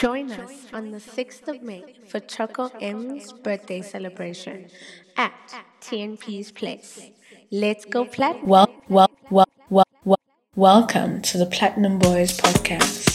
Join us on the 6th of May for Choco M's birthday celebration at TNP's Place. Let's go platinum. Well, well, well, well, welcome to the Platinum Boys podcast.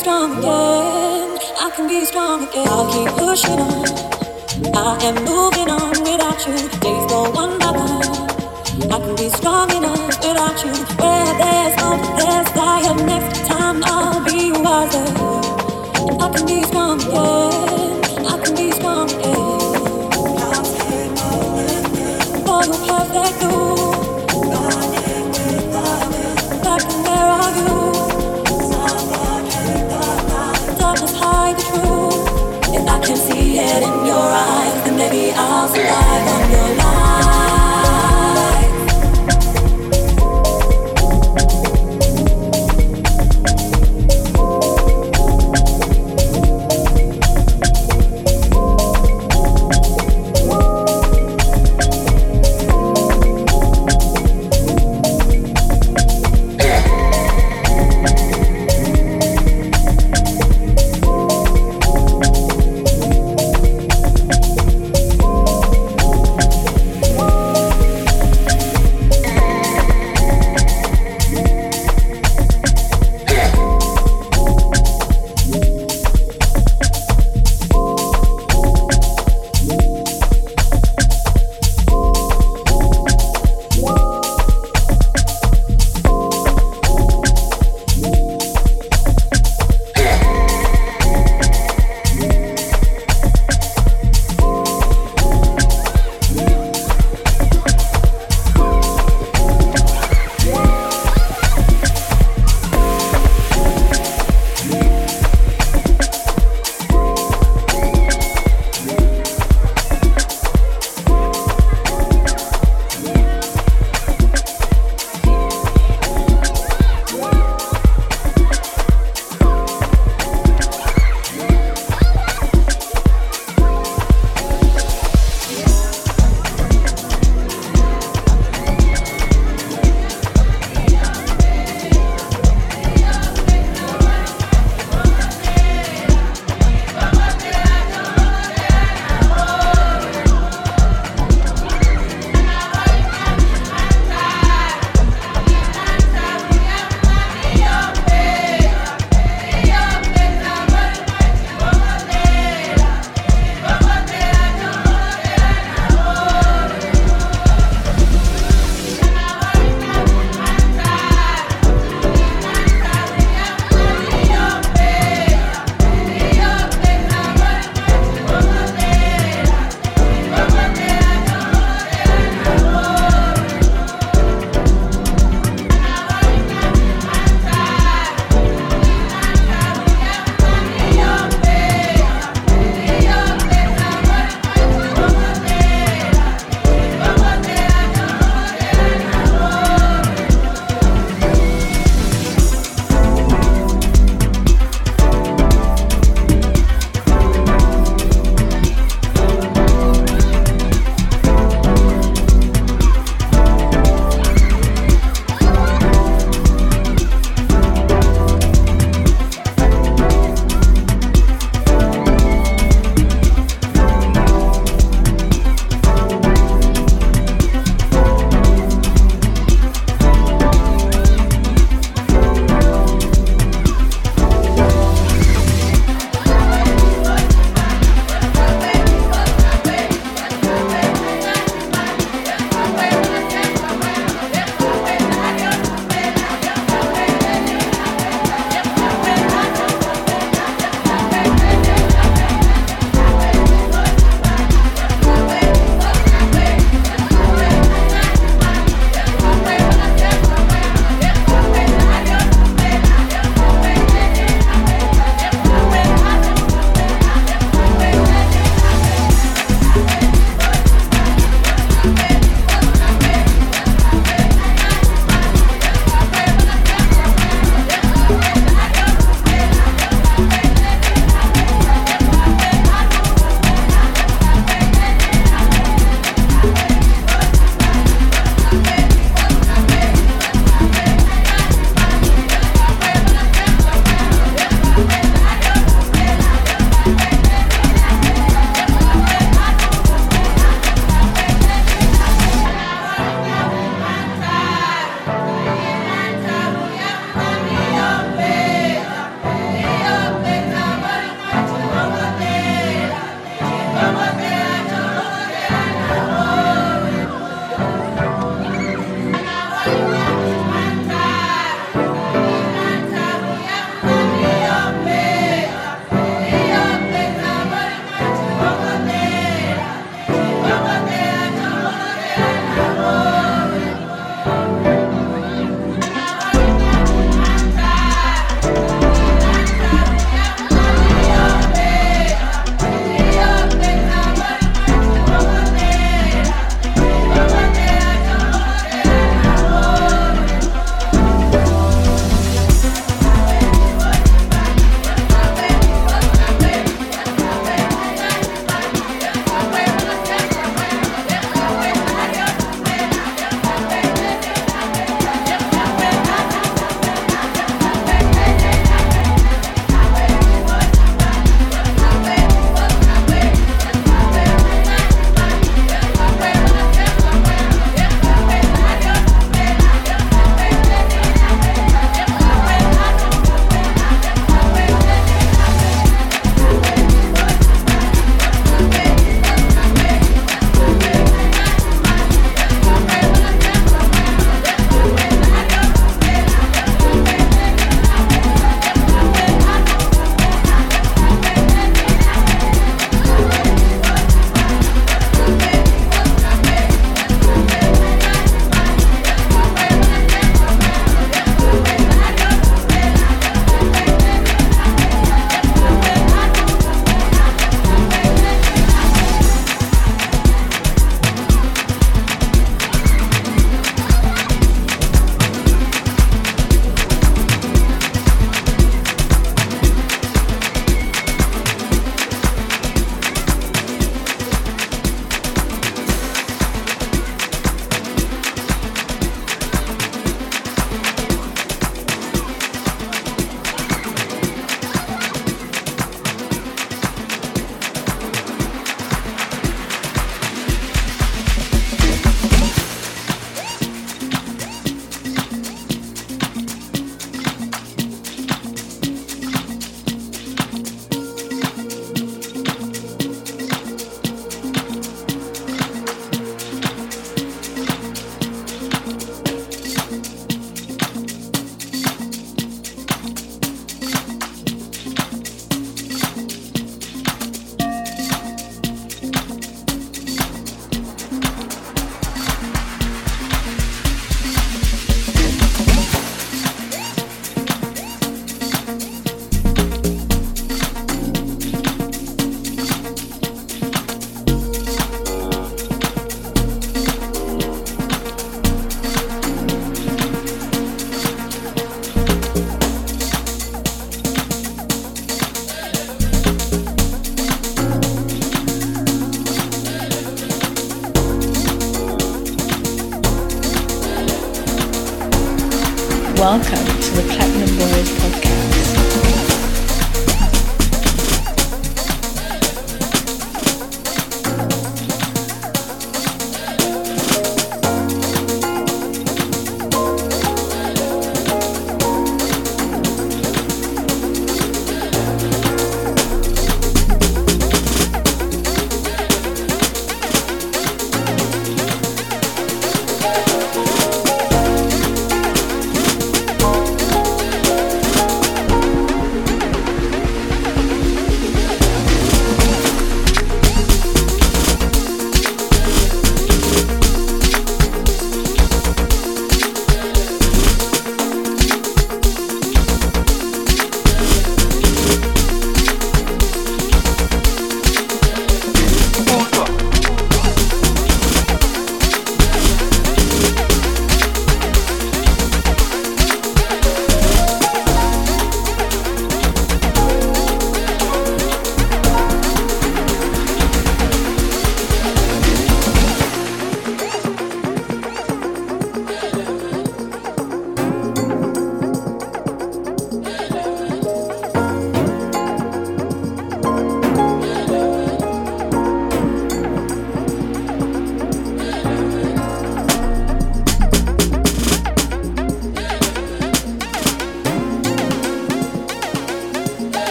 Strong again. I can be strong again. I'll keep pushing on. I am moving on without you. Days go one by one. I can be strong enough without you. Where there's smoke, there's fire. Next time I'll be wiser. And I can be strong again. I can be strong again. For your perfect it in your eyes, then maybe I'll survive on your life.